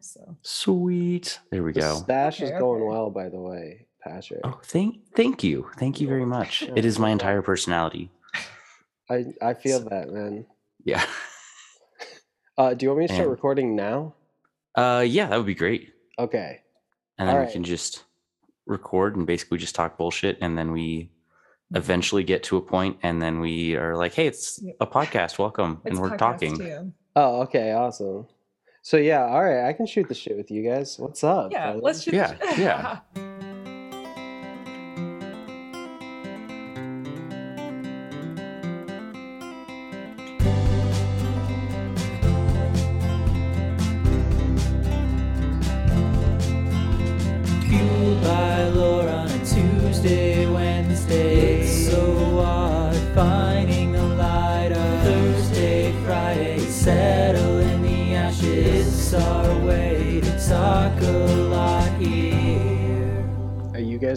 So Sweet. There we The go. stash is going okay. well, by the way, Patrick. Oh, thank thank you. Thank you very much. It is my entire personality. I I feel that, man. Yeah. Uh, do you want me to start And- recording now? Uh yeah, that would be great. Okay. And then we Alright. can just record and basically just talk bullshit and then we eventually get to a point and then we are like, hey, it's a podcast. Welcome. it's and we're talking. too. Oh, okay, awesome. So yeah, all right, I can shoot the shit with you guys. What's up? Yeah, fellas? let's just Yeah, yeah.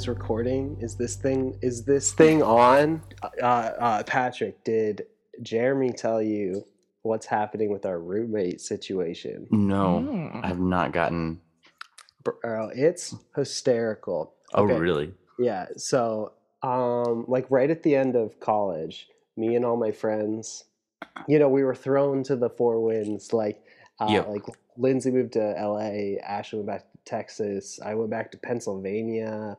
guys recording? Is this thing is this thing on? Uh, uh, Patrick, did Jeremy tell you what's happening with our roommate situation? No, Mm. I've not gotten Bro, it's hysterical. Oh really? Yeah. So, um, like right at the end of college, me and all my friends, you know, we were thrown to the four winds. Like, uh, Yep. like Lindsay moved to L.A., Ashley went back to Texas, I went back to Pennsylvania,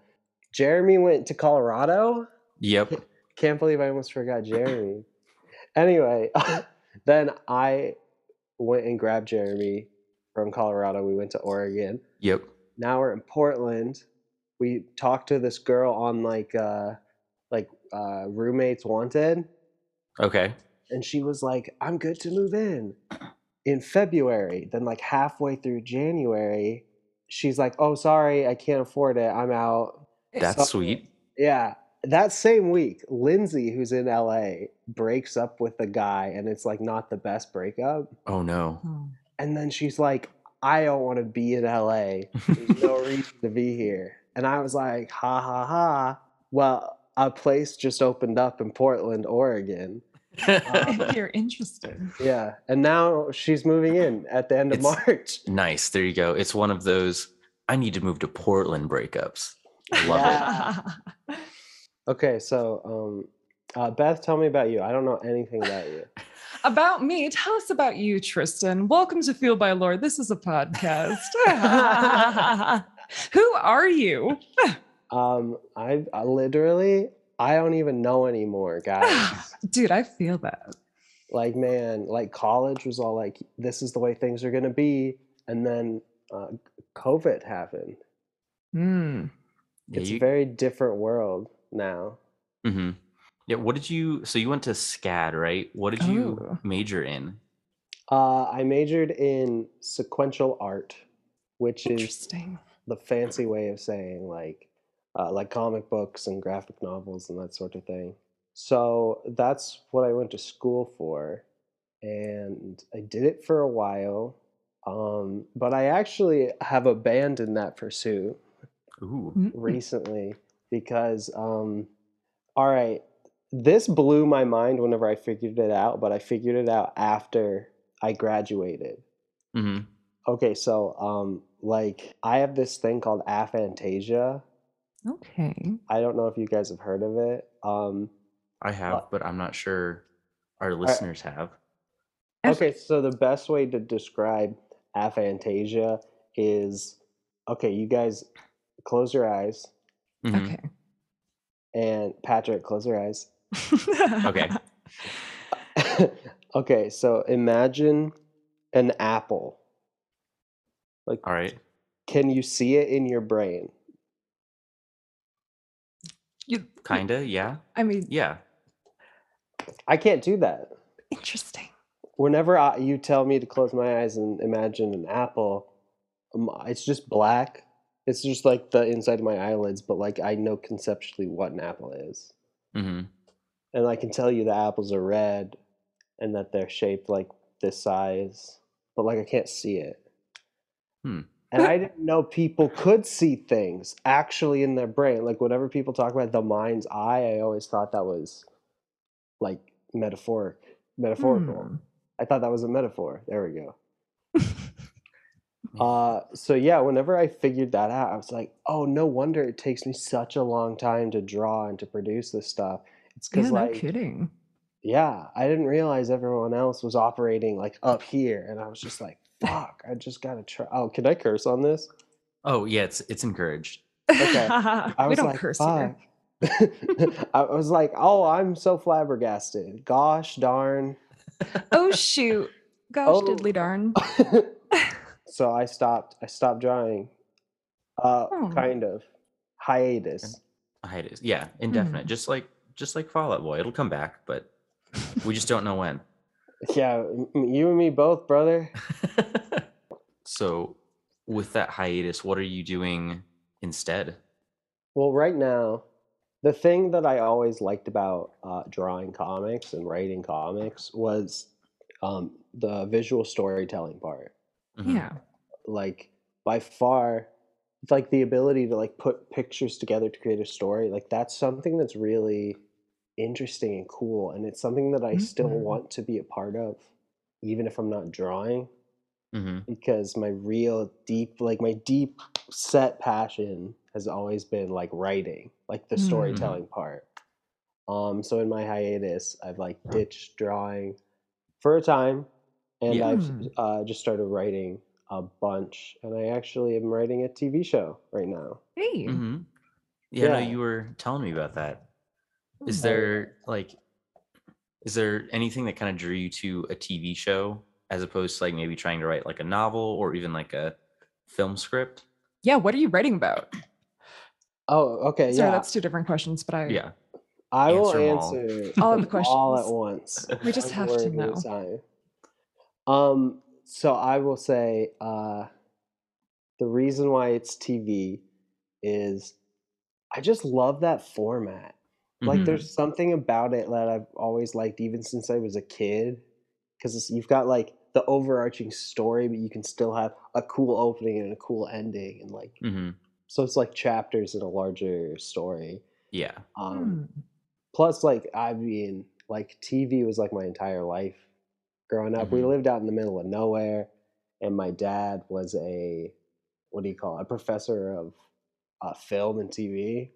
Jeremy went to Colorado. Yep. Can't believe I almost forgot Jeremy. anyway, then I went and grabbed Jeremy from Colorado. We went to Oregon Yep. now we're in Portland. We talked to this girl on like uh like uh roommates wanted Okay. and she was like, I'm good to move in in February. Then like halfway through January, she's like, Oh sorry, I can't afford it. I'm out. That's So- sweet. Yeah. That same week, Lindsay, who's in LA, breaks up with the guy and it's like not the best breakup. Oh no. Hmm. And then she's like, I don't want to be in LA. There's no reason to be here. And I was like, ha ha ha. Well, a place just opened up in Portland, Oregon. You're interested. Yeah. And now she's moving in at the end of It's- March. nice. There you go. It's one of those I need to move to Portland breakups. I love it. Okay. So, um, uh, Beth, tell me about you. I don't know anything about you. about me, tell us about you, Tristan. Welcome to Feel by Lord. This is a podcast. Who are you? Um, I, I literally, I don't even know anymore, guys. Dude, I feel that. like man like college was all like this is the way things are going to be and then uh, covid happened Mm. Yeah, it's you- a very different world now hmm Yeah. What did you? So you went to SCAD, right? What did you Oh. major in? uh, i majored in sequential art which is the fancy way of saying like uh, like comic books and graphic novels and that sort of thing so that's what i went to school for and i did it for a while um, but i actually have abandoned that pursuit Ooh. Mm. recently because um all right this blew my mind whenever i figured it out but i figured it out after i graduated hmm okay so um like i have this thing called aphantasia Okay. i don't know if you guys have heard of it um I have, but I'm not sure our listeners have. okay so the best way to describe aphantasia is okay you guys close your eyes Mhm. Okay. and patrick close your eyes Okay. okay, so imagine an apple. Like, All right. can you see it in your brain? You, Kinda. Yeah. I mean, Yeah. I can't do that. interesting. Whenever I, you tell me to close my eyes and imagine an apple, um, it's just black. It's just like the inside of my eyelids, but like I know conceptually what an apple is. hmm And I can tell you the apples are red and that they're shaped like this size, but like I can't see it. Hmm. And I didn't know people could see things actually in their brain. Like whenever people talk about the mind's eye, I always thought that was like metaphoric, metaphorical. Hmm. I thought that was a metaphor. There we go. Uh, so yeah, whenever I figured that out, I was like, oh, no wonder it takes me such a long time to draw and to produce this stuff. It's Yeah, because no like kidding. yeah, I didn't realize everyone else was operating like up here, and I was just like, fuck, I just gotta try. Oh, can I curse on this? Oh yeah, it's it's encouraged. Okay. I we was don't like, curse here. fuck. I was like, oh, I'm so flabbergasted. Gosh darn. Oh shoot. Gosh Oh. diddly darn. So I stopped. I stopped drawing. Uh, Oh. kind of hiatus. Hiatus. Yeah, indefinite. Hmm. Just like just like Fall Out Boy, it'll come back, but we just don't know when. Yeah, you and me both, brother. so, with that hiatus, what are you doing instead? Well, right now, the thing that I always liked about uh, drawing comics and writing comics was um, the visual storytelling part. Mhm. Yeah. Like by far, like the ability to like put pictures together to create a story. Like that's something that's really interesting and cool, and it's something that I still Mhm. want to be a part of, even if I'm not drawing. Mhm. because my real deep like my deep set passion has always been like writing like the Mm. storytelling part um so in my hiatus i've like ditched drawing for a time and Yeah. i've Mm. uh, just started writing a bunch and i actually am writing a tv show right now Hey. Mhm. Yeah, no, you were telling me about that. Is Oh. there like is there anything that kind of drew you to a TV show as opposed to like maybe trying to write like a novel or even like a film script? Yeah, what are you writing about? oh okay Sorry, yeah that's two different questions, but I Yeah. i will answer 'em all. answer All of the questions all at once We just have to word at know. time. Um, so I will say uh, the reason why it's TV is I just love that format. Like, Mhm. there's something about it that I've always liked, even since I was a kid, because you've got like the overarching story, but you can still have a cool opening and a cool ending, and like Mhm. so it's like chapters in a larger story. Yeah. Um, Hmm. plus like i mean like tv was like my entire life growing up we Mhm. lived out in the middle of nowhere and my dad was a what do you call it a professor of uh, film and tv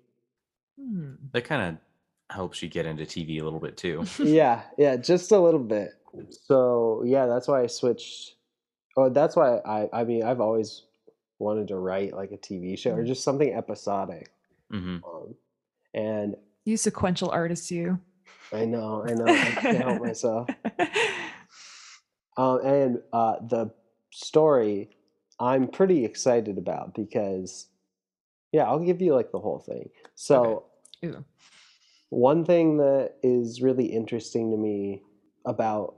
Hmm. That kind of helps you get into TV a little bit too. yeah yeah just a little bit so yeah that's why i switched oh that's why i i mean i've always wanted to write like a tv show or Mm. just something episodic hmm um, and You sequential artist, you. i know i know i can't help myself Um, and uh, the story I'm pretty excited about because, yeah, I'll give you like the whole thing. So, Ew. one thing that is really interesting to me about,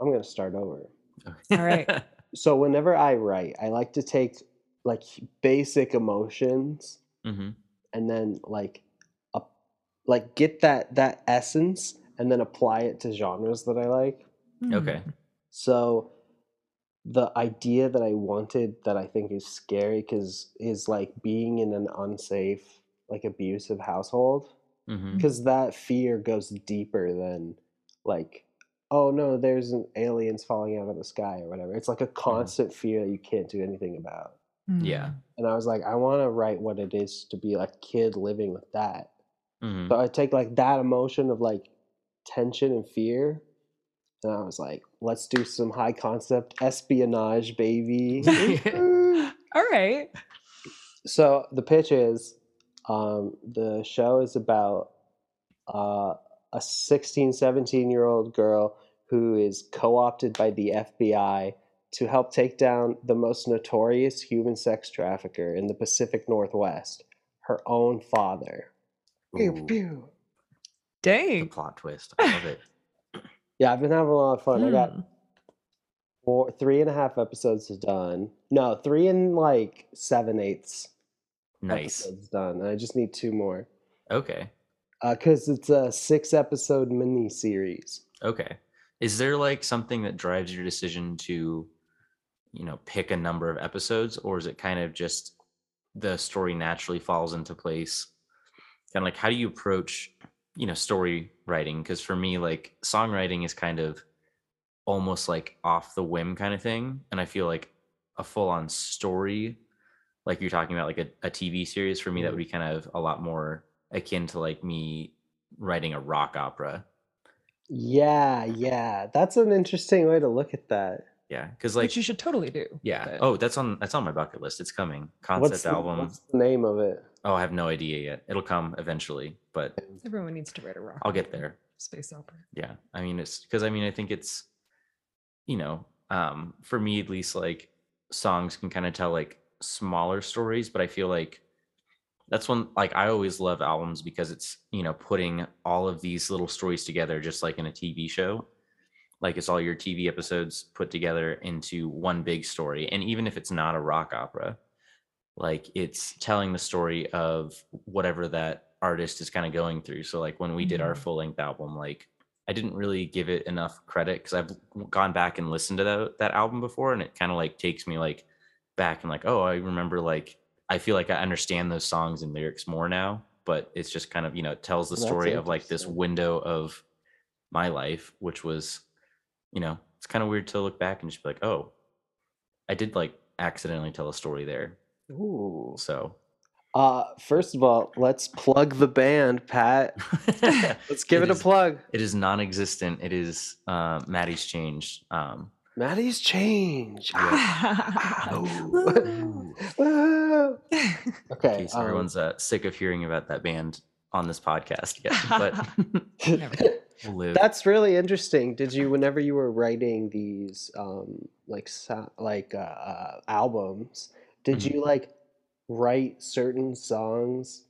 I'm going to start over. All right. So, whenever I write, I like to take like basic emotions hmm and then like, up, like get that that essence and then apply it to genres that I like. Okay. Hmm. So the idea that I wanted that I think is scary because is like being in an unsafe, like abusive household. Mm-hmm. Because that fear goes deeper than like, oh no, there's an aliens falling out of the sky or whatever. It's like a mm-hmm. constant fear that you can't do anything about. Yeah. Mm. And I was like, I want to write what it is to be a kid living with that. hmm So I take like that emotion of like tension and fear, and I was like, let's do some high concept espionage, baby. All right. so the pitch is, um, the show is about uh, a 16, 17 year old girl who is co opted by the FBI to help take down the most notorious human sex trafficker in the Pacific Northwest, her own father. Pew, Ooh, pew. the Dang. plot twist. I love it. Yeah, I've been having a lot of fun. I got Hmm. four, three and a half episodes done. No, three and like seven eighths Nice. episodes done. And I just need two more Okay. because it's a six episode mini series. Okay. Is there like something that drives your decision to, you know, pick a number of episodes, or is it kind of just the story naturally falls into place? Kind of like how do you approach, you know, story writing? Because for me, like songwriting is kind of almost like off the whim kind of thing. And I feel like a full on story, like you're talking about like a, a TV series, for me that Mhm. would be kind of a lot more akin to like me writing a rock opera. Yeah, yeah. That's an interesting way to look at that. Yeah, because like which you should totally do. yeah. but- Oh, that's on that's on my bucket list. It's coming. Concept What's the, album. what's the name of it? Oh, I have no idea yet. It'll come eventually, but everyone needs to write a rock. I'll get there. Space opera. yeah i mean it's because i mean i think it's you know um for me at least like songs can kind of tell like smaller stories but i feel like that's one like i always love albums because it's you know putting all of these little stories together just like in a tv show like it's all your tv episodes put together into one big story and even if it's not a rock opera like it's telling the story of whatever that artist is kind of going through so like when we did our Mhm. full length album like i didn't really give it enough credit because i've gone back and listened to that, that album before and it kind of like takes me like back and like oh i remember like i feel like i understand those songs and lyrics more now but it's just kind of you know it tells the That's story of like this window of my life which was you know it's kind of weird to look back and just be like oh i did like accidentally tell a story there Ooh. so Uh, first of all, let's plug the band, Pat. Let's give it, a plug. It is non-existent. It is uh, Maddie's changed. Um, Maddie's change. Woo. Woo. in okay. case um, everyone's uh, sick of hearing about that band on this podcast yet, but we'll live. That's really interesting. Did you, whenever you were writing these, um, like, so, like uh, uh, albums, did Mhm. you like write certain songs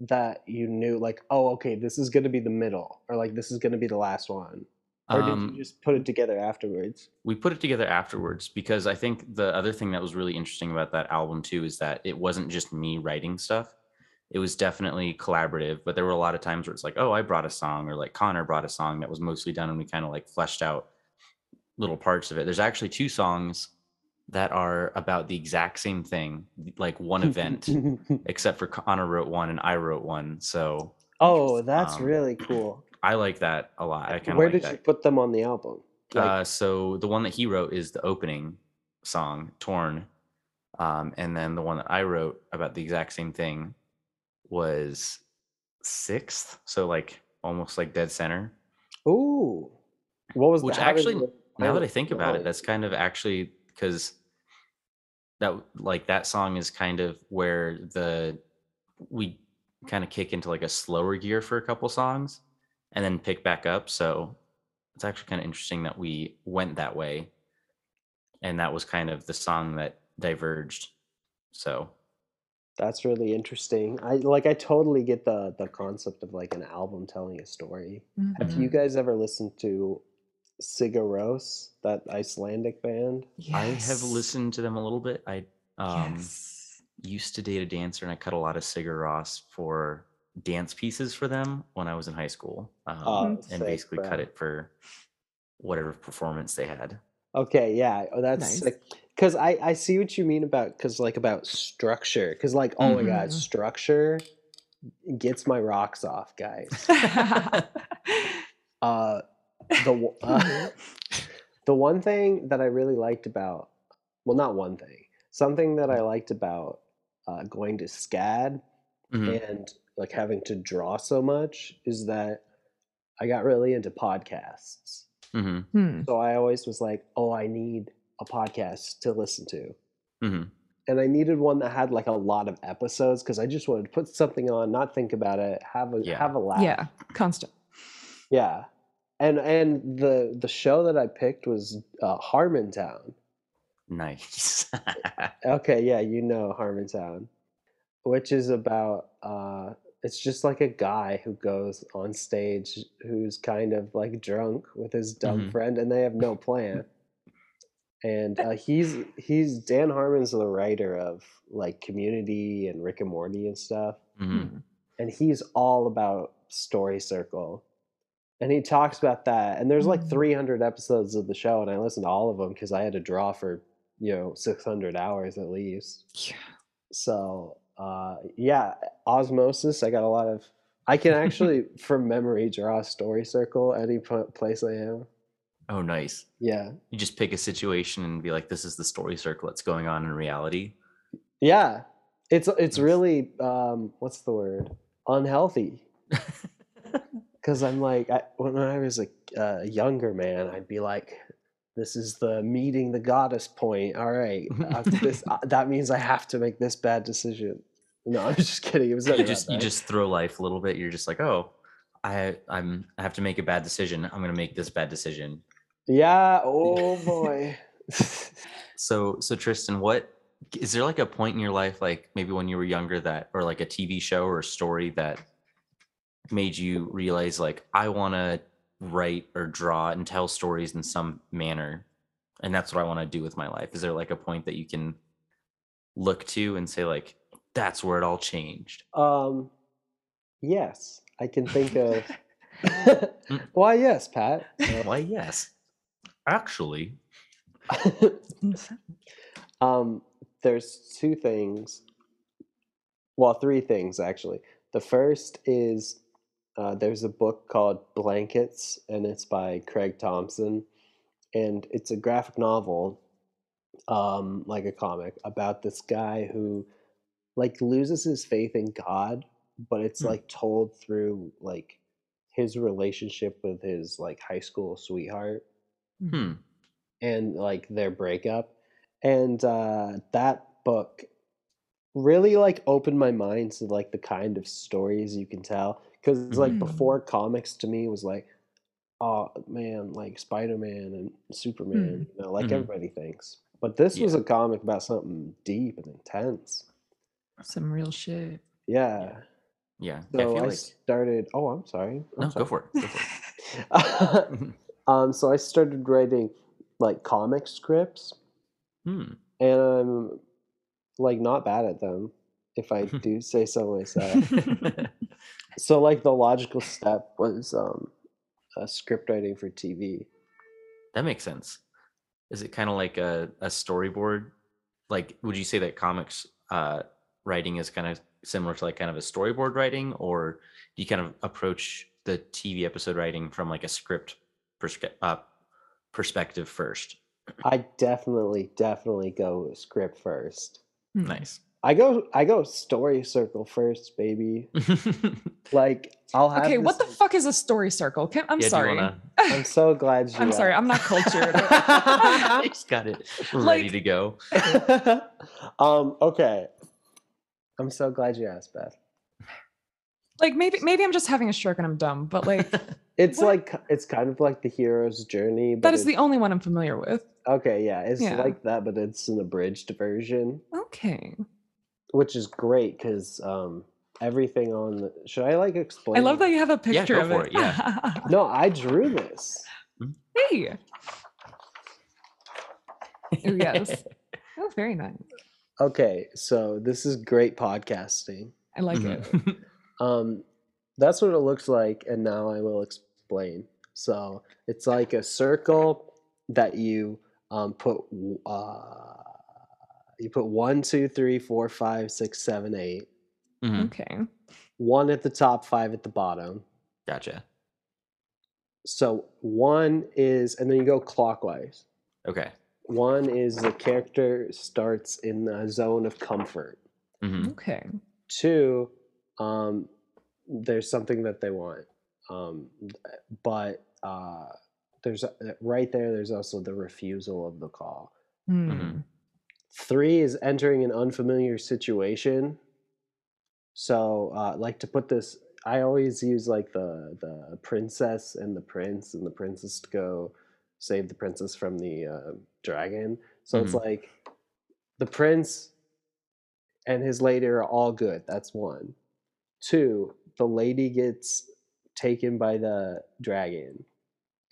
that you knew, like, oh, okay, this is gonna be the middle, or like this is gonna be the last one, or Um, did you just put it together afterwards? we put it together afterwards because I think the other thing that was really interesting about that album too is that it wasn't just me writing stuff. It was definitely collaborative, but there were a lot of times where it's like, oh, I brought a song, or like Connor brought a song that was mostly done, and we kind of like fleshed out little parts of it. There's actually two songs that are about the exact same thing, like one event, except for Connor wrote one and I wrote one. So oh, that's Um, really cool. I like that a lot. I kind of Where like did that. you put them on the album? Like, uh, so the one that he wrote is the opening song, "Torn," um, and then the one that I wrote about the exact same thing was sixth. So like almost like dead center. ooh, what was Which actually, Now that I think about it, that's kind of actually because that like that song is kind of where the we kind of kick into like a slower gear for a couple songs and then pick back up. So it's actually kind of interesting that we went that way. And that was kind of the song that diverged. So That's really interesting. I like I totally get the the concept of like an album telling a story. Have Mm-hmm. you guys ever listened to Sigur Rós, that Icelandic band? Yes. I have listened to them a little bit. I um, yes. used to date a dancer and I cut a lot of Sigur Rós for dance pieces for them when I was in high school. Um, Oh, and sick, basically bro. cut it for whatever performance they had. Okay, yeah, oh, that's Nice. sick. Because I I see what you mean about because like about structure. Because like oh my god, Mhm. structure gets my rocks off, guys. Uh, the uh, the one thing that I really liked about well, not one thing, something that I liked about uh, going to SCAD Mhm. and like having to draw so much is that I got really into podcasts. Mhm. Hmm. So I always was like, oh, I need a podcast to listen to. Mhm. And I needed one that had like a lot of episodes because I just wanted to put something on, not think about it, have a Yeah. have a laugh. Yeah, constant. Yeah. And and the the show that I picked was uh, Harmontown. Nice. Okay, yeah, you know Harmontown, which is about uh it's just like a guy who goes on stage who's kind of like drunk with his dumb Mhm. friend and they have no plan. And uh, he's he's Dan Harmon's the writer of like Community and Rick and Morty and stuff. Mhm. Hmm. and he's all about story circle and he talks about that and there's like Mm. 300 episodes of the show and i listened to all of them because i had to draw for you know 600 hours at least Yeah. so uh yeah osmosis i got a lot of i can actually from memory draw a story circle any place i am Oh, nice. Yeah. You just pick a situation and be like, "This is the story circle that's going on in reality." Yeah. It's it's really um what's the word? Unhealthy. Cuz I'm like I, when I was a uh, younger man, I'd be like this is the meeting the goddess point. All right. after this uh, that means I have to make this bad decision. No, I'm just kidding. It was you just you just throw life a little bit. You're just like, "Oh, I I'm I have to make a bad decision. I'm gonna make this bad decision." Yeah, oh boy. So so Tristan, what is there like a point in your life, like maybe when you were younger, that or like a TV show or a story that made you realize like I want to write or draw and tell stories in some manner, and that's what I want to do with my life? Is there like a point that you can look to and say like that's where it all changed? Um, yes, I can think of. Why, yes, Pat. Why, yes, actually. um, there's two things. Well, three things actually. The first is uh, there's a book called Blankets, and it's by Craig Thompson, and it's a graphic novel, um, like a comic about this guy who, like, loses his faith in God, but it's Hmm. like told through like his relationship with his like high school sweetheart Hmm. and like their breakup and uh that book really like opened my mind to like the kind of stories you can tell because like Mhm. before comics to me was like oh man like spider-man and superman you know like Mhm. everybody thinks but this was a comic about something deep and intense Some real shit. yeah Yeah. so yeah I I, like started oh i'm sorry I'm no, sorry. go for it. Go for it. um so i started writing like comic scripts hmm. and I'm like not bad at them if I do say so myself. so like the logical step was um uh, script writing for TV. that makes sense. Is it kind of like a, a storyboard? Like, would you say that comics uh, writing is kind of similar to like kind of a storyboard writing, or do you kind of approach the TV episode writing from like a script perspe- uh, perspective first? I definitely definitely go script first. Hmm. Nice. I go I go story circle first, baby. Like I'll have Okay, what the fuck is a story circle? Can, I'm Yeah, sorry. wanna- I'm so glad you I'm sorry. I'm not cultured. He's got it ready Like- to go. um okay. I'm so glad you asked, Beth. like maybe maybe I'm just having a stroke and I'm dumb, but like It's What? like it's kind of like the hero's journey. But that is the only one I'm familiar with. okay. Yeah, it's Yeah. like that, but it's an abridged version, Okay. Which is great because um, everything on. The, should I like explain? I love that you have a Yeah, picture go of for it. it, yeah. No, I drew this. hey. Oh, yes. was very nice. Okay, so this is great podcasting. I like Mhm. it. Um, that's what it looks like, and now I will explain. So it's like a circle that you um, put uh, you put one, two, three, four, five, six, seven, eight. Mhm. Okay. One at the top, five at the bottom. Gotcha. So one is, and then you go clockwise. Okay. One is the character starts in the zone of comfort. hmm Okay. Two, um, there's something that they want, um, but uh, there's right there. There's also the refusal of the call. Hmm. Three is entering an unfamiliar situation. So, uh, like to put this, I always use like the the princess and the prince, and the princess to go save the princess from the uh, dragon. So it's Mhm. like the prince and his lady are all good. That's one. Two, the lady gets taken by the dragon,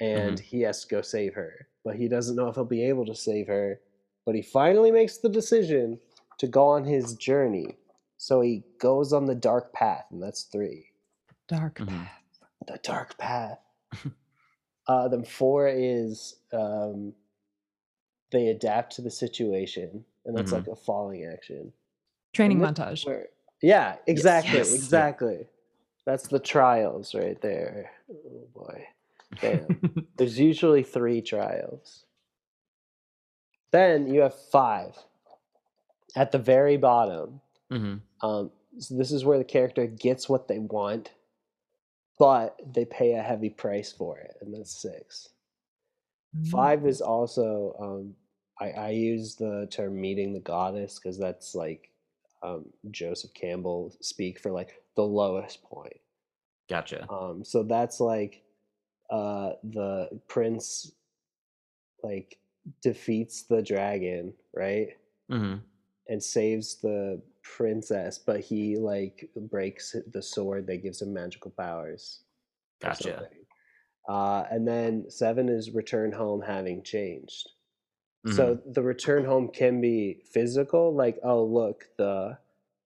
and he has to go save her, but he doesn't know if he'll be able to save her but he finally makes the decision to go on his journey. So he goes on the dark path, and that's three. Dark Mhm. path. The dark path. uh, then four is um, they adapt to the situation, and that's Mhm. like a falling action. Training then- montage. Where, yeah, exactly, yes, yeah. exactly. That's the trials right there. Oh boy. Damn. There's usually three trials. Then you have five. At the very bottom, hmm um, so this is where the character gets what they want, but they pay a heavy price for it, and that's six. Five is also um, I, I use the term meeting the goddess because that's like um, Joseph Campbell speak for like the lowest point. Gotcha. Um, so that's like uh, the prince like defeats the dragon, right? hmm And saves the princess, but he like breaks the sword that gives him magical powers. Gotcha. Uh, and then seven is return home having changed. So Mhm. the return home can be physical, like oh look the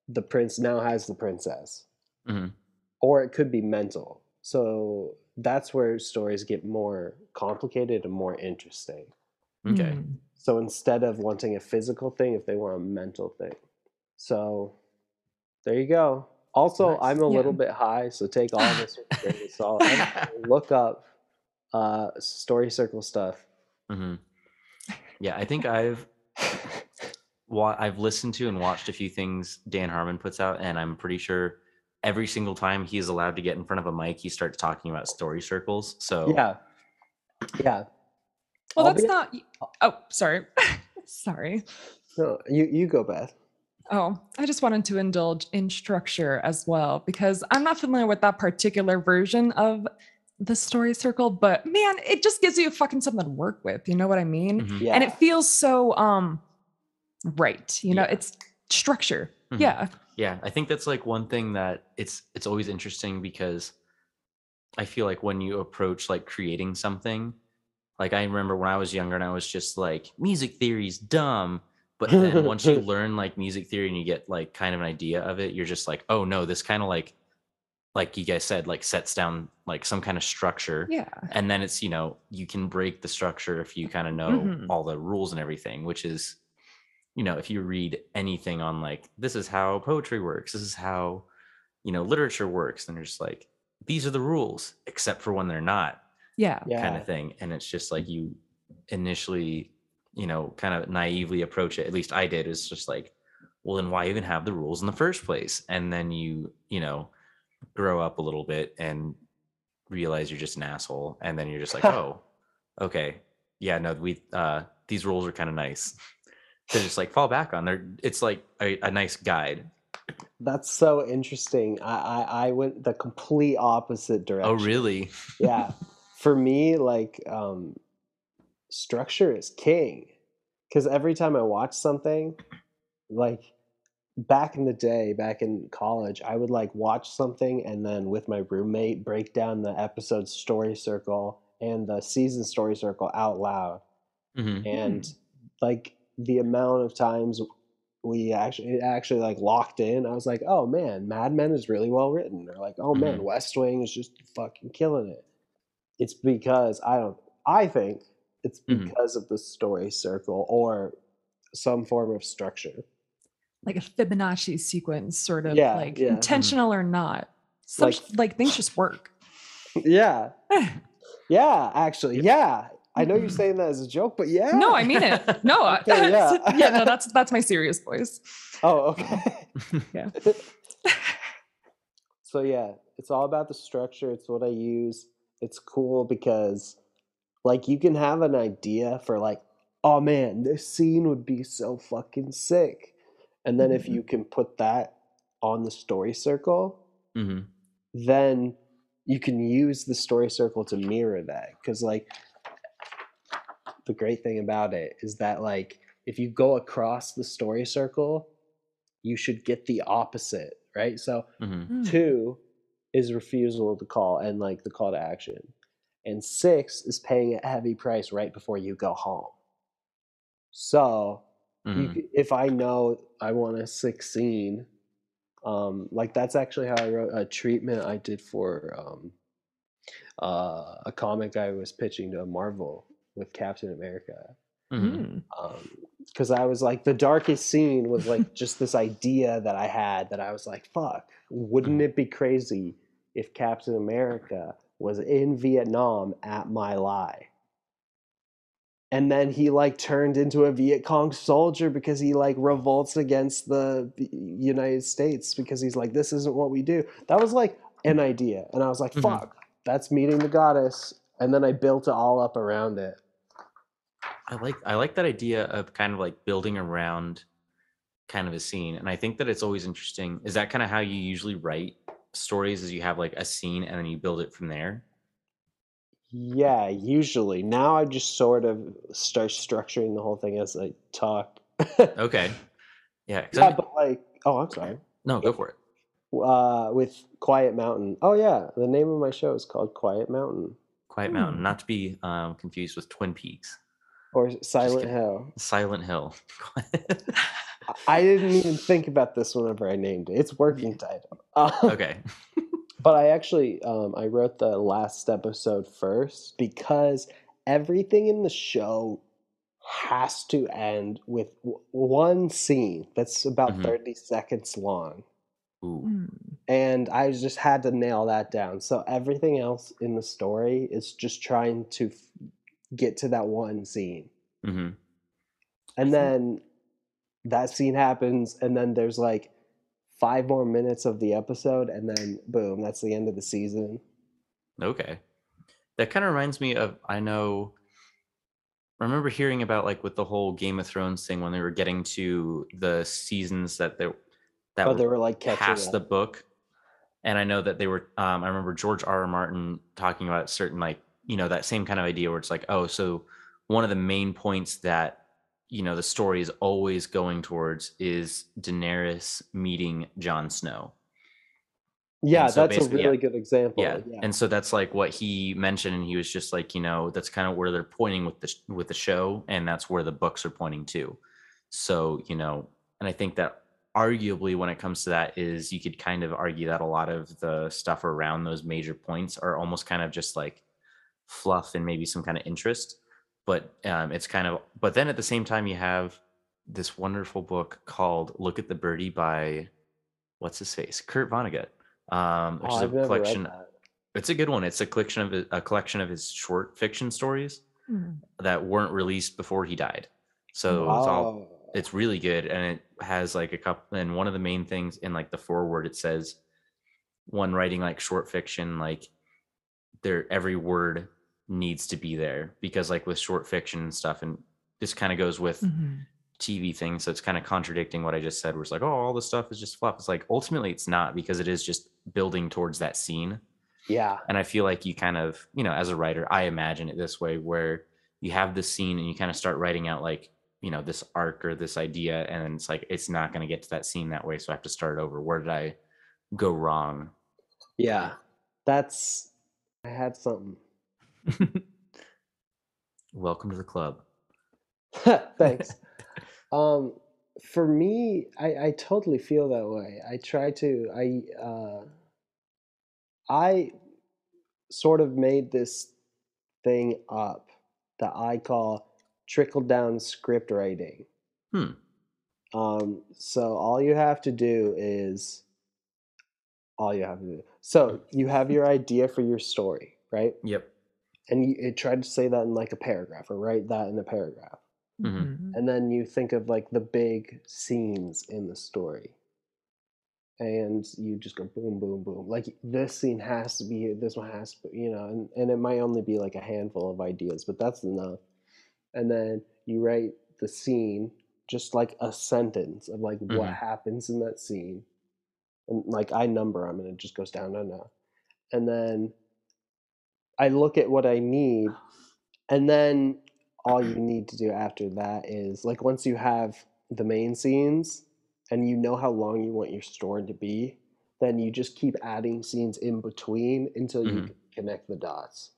the prince now has the princess, Mhm. or it could be mental. So that's where stories get more complicated and more interesting. Okay. Mm. So instead of wanting a physical thing, if they want a mental thing, so there you go. Also, Nice. I'm a Yeah. little bit high, so take all this with a grain of salt. Look up uh, story circle stuff. hmm Yeah, I think I've wa- I've listened to and watched a few things Dan Harmon puts out, and I'm pretty sure every single time he's allowed to get in front of a mic, he starts talking about story circles. So Yeah, yeah. Well, I'll that's be- not. Oh, sorry. sorry. No, you you go, Beth. Oh, I just wanted to indulge in structure as well because I'm not familiar with that particular version of the story circle, but man, it just gives you fucking something to work with. You know what I mean? Mhm. Yeah, And it feels so um right. You know, Yeah. it's structure. Mhm. Yeah. Yeah, I think that's like one thing that it's it's always interesting because I feel like when you approach like creating something, like I remember when I was younger and I was just like music theory's dumb, but then once you learn like music theory and you get like kind of an idea of it, you're just like, "Oh no, this kind of like like you guys said like sets down like some kind of structure." Yeah. And then it's, you know, you can break the structure if you kind of know Mhm. all the rules and everything, which is you know, if you read anything on like this is how poetry works, this is how you know literature works, then you're just like these are the rules, except for when they're not, Yeah. yeah. kind of thing. And it's just like you initially, you know, kind of naively approach it. At least I did. It's just like, well, then why even have the rules in the first place? And then you, you know, grow up a little bit and realize you're just an asshole. And then you're just like, oh, okay, yeah, no, we uh these rules are kind of nice to just like fall back on. They're it's like a, a nice guide. That's so interesting. I, I I went the complete opposite direction. Oh, really? yeah for me like um structure is king because every time i watch something like back in the day back in college i would like watch something and then with my roommate break down the episode story circle and the season story circle out loud Mhm. and like the amount of times we actually it actually like locked in i was like oh man mad men is really well written or like oh man Mhm. west wing is just fucking killing it it's because i don't i think it's Mhm. because of the story circle or some form of structure Like a Fibonacci sequence, sort of Yeah, like yeah. Mhm. intentional or not. Some Like- sh- like things just work. yeah yeah actually yeah i know you're saying that as a joke but yeah No, I mean it. No, Okay, yeah. yeah, no, that's that's my serious voice. oh okay Yeah. so yeah it's all about the structure it's what i use it's cool because like you can have an idea for like oh man this scene would be so fucking sick and then if Mhm. you can put that on the story circle Mhm. then you can use the story circle to mirror that because like the great thing about it is that like if you go across the story circle you should get the opposite right so Mhm. Mm. two is refusal of the call and like the call to action and six is paying a heavy price right before you go home so you, Mhm. c- if i know i want a sick scene um like that's actually how i wrote a treatment i did for um uh a comic i was pitching to marvel with captain america Mhm. Mm. Because I was like, the darkest scene was like just this idea that I had that I was like, fuck, wouldn't it be crazy if Captain America was in Vietnam at My Lai. And then he like turned into a Viet Cong soldier because he like revolts against the United States because he's like, this isn't what we do. That was like an idea. And I was like, Mhm. fuck, that's meeting the goddess. And then I built it all up around it. I like I like that idea of kind of like building around kind of a scene. And I think that it's always interesting. Is that kind of how you usually write stories is you have like a scene and then you build it from there? Yeah, usually. Now I just sort of start structuring the whole thing as I talk. Okay. Yeah. I yeah, mean- but like, oh, I'm sorry. no, go for it. Uh, with Quiet Mountain. Oh yeah, the name of my show is called Quiet Mountain Quiet Hmm. Mountain, not to be um, confused with Twin Peaks. Or Silent kidding. Hill. Silent Hill. I- I didn't even think about this whenever I named it. It's working title. Uh, okay. But I actually um, I wrote the last episode first because everything in the show has to end with w- one scene that's about Mhm. 30 seconds long. Ooh. Hmm. And I just had to nail that down. So everything else in the story is just trying to f- get to that one scene. hmm And then that scene happens, and then there's like five more minutes of the episode, and then boom, that's the end of the season. Okay. That kind of reminds me of I know I remember hearing about like with the whole Game of Thrones thing when they were getting to the seasons that they that But were they were like past up. the book. And I know that they were um I remember George R. R. Martin talking about certain like, you know, that same kind of idea where it's like, oh, so one of the main points that you know the story is always going towards is Daenerys meeting Jon Snow. Yeah, so that's a basically, yeah. really good example. yeah. and so that's like what he mentioned and he was just like you know that's kind of where they're pointing with the with the show and that's where the books are pointing to so you know and i think that arguably when it comes to that is you could kind of argue that a lot of the stuff around those major points are almost kind of just like fluff and maybe some kind of interest but um it's kind of but then at the same time you have this wonderful book called look at the birdie by what's his face kurt vonnegut um which oh, is I've a collection read that. it's a good one. It's a collection of a collection of his short fiction stories Hmm. that weren't released before he died. So it's all it's really good and it has like a couple and one of the main things in like the foreword it says one writing like short fiction like there every word needs to be there because like with short fiction and stuff and this kind of goes with Mhm. TV thing. So it's kind of contradicting what I just said, where it's like, oh, all this stuff is just fluff. It's like ultimately it's not because it is just building towards that scene. yeah, And I feel like you kind of, you know, as a writer, I imagine it this way where you have this scene and you kind of start writing out like, you know, this arc or this idea. And it's like, it's not going to get to that scene that way. So I have to start over. Where did I go wrong? yeah. That's I had something. Welcome to the club. Thanks. um, for me, I, I totally feel that way. I try to. I uh, I sort of made this thing up that I call trickle down script writing. Hmm. Um, so all you have to do is all you have to do. So you have your idea for your story, right? Yep. And you, you try to say that in like a paragraph or write that in a paragraph Mhm. Mhm. and then you think of like the big scenes in the story and you just go boom boom boom like this scene has to be here this one has to be you know and, and it might only be like a handful of ideas but that's enough and then you write the scene just like a sentence of like what Mhm. happens in that scene and like i number them and it just goes down down down and then i look at what i need and then all you need to do after that is like once you have the main scenes and you know how long you want your story to be then you just keep adding scenes in between until you Mhm. connect the dots.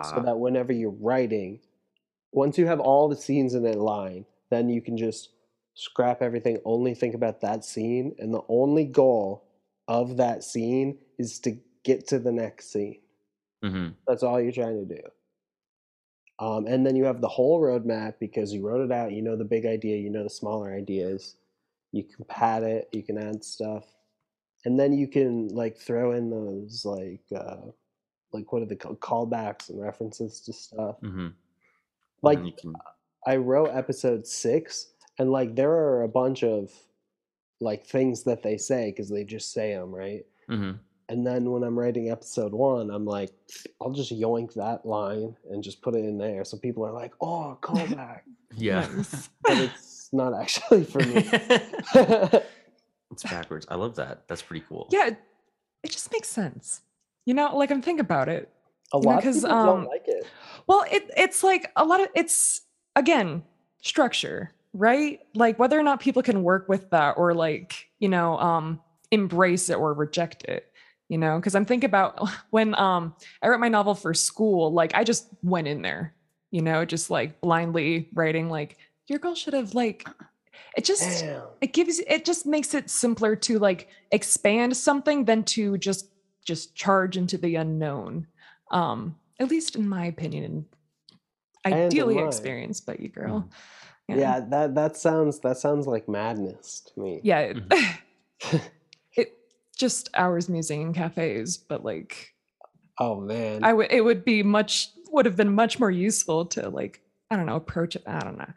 So Ah, that whenever you're writing once you have all the scenes in a line then you can just scrap everything only think about that scene and the only goal of that scene is to get to the next scene mhm. that's all you're trying to do. Um, and then you have the whole roadmap because you wrote it out. You know the big idea. You know the smaller ideas. You can pad it. You can add stuff, and then you can like throw in those like uh, like what are the callbacks and references to stuff. hmm Like can, I wrote episode six, and like there are a bunch of like things that they say because they just say them right. hmm And then when I'm writing episode one, I'm like, I'll just yoink that line and just put it in there, so people are like, "Oh, callback," yeah. But it's not actually for me. it's backwards. I love that. That's pretty cool. yeah, it, it just makes sense. You know, like I'm thinking about it. A You know, lot of 'cause, people um, don't like it. Well, it it's like a lot of it's again structure, right? Like whether or not people can work with that or like you know um embrace it or reject it. You know, because I'm thinking about when um I wrote my novel for school, like I just went in there, you know, just like blindly writing like your girl should have like it just Damn. it gives it just makes it simpler to like expand something than to just just charge into the unknown um at least in my opinion in ideally mine. experience but you girl Yeah. that that sounds that sounds like madness to me. yeah it, it just hours musing in cafes but like Oh man. i would it would be much would have been much more useful to like i don't know approach it i don't know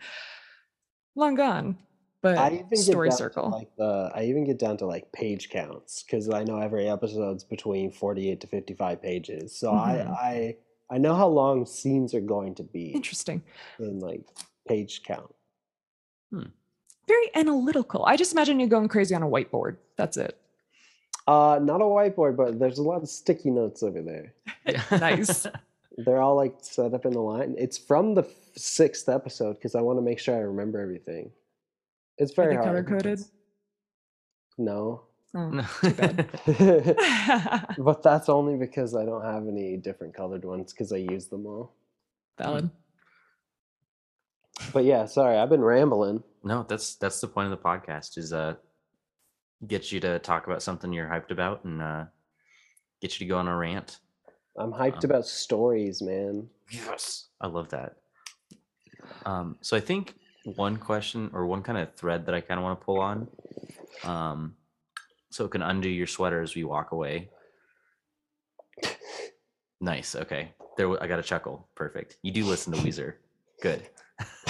long gone but I even story circle like the I even get down to like page counts because I know every episode's between forty eight to fifty five pages. So Mhm. I I I know how long scenes are going to be interesting in like page count. very analytical i just imagine you going crazy on a whiteboard that's it Uh, not a whiteboard, but there's a lot of sticky notes over there. Nice. They're all like set up in a line. It's from the f- sixth episode because I want to make sure I remember everything. It's Are very they color coded No, oh. No. Too bad. but that's only because I don't have any different colored ones because I use them all. valid But yeah, sorry, I've been rambling. no, that's that's the point of the podcast is uh get you to talk about something you're hyped about and uh get you to go on a rant. I'm hyped Um, about stories, man. Yes. I love that. Um, so I think one question or one kind of thread that I kind of want to pull on, um, so it can undo your sweater as we walk away. Nice. Okay. There, I got a chuckle. Perfect. You do listen to Weezer. Good.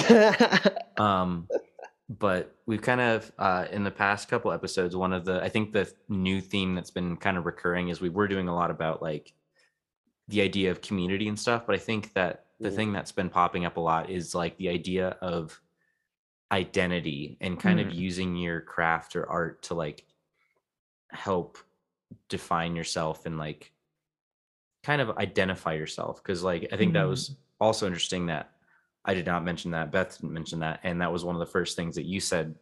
Um, but we've kind of uh, in the past couple episodes, one of the I think the new theme that's been kind of recurring is we were doing a lot about like the idea of community and stuff. But I think that the Mm. thing that's been popping up a lot is like the idea of identity and kind of Mm. using your craft or art to like help define yourself and like kind of identify yourself because like i think that Mhm. was also interesting that i did not mention that beth didn't mention that and that was one of the first things that you said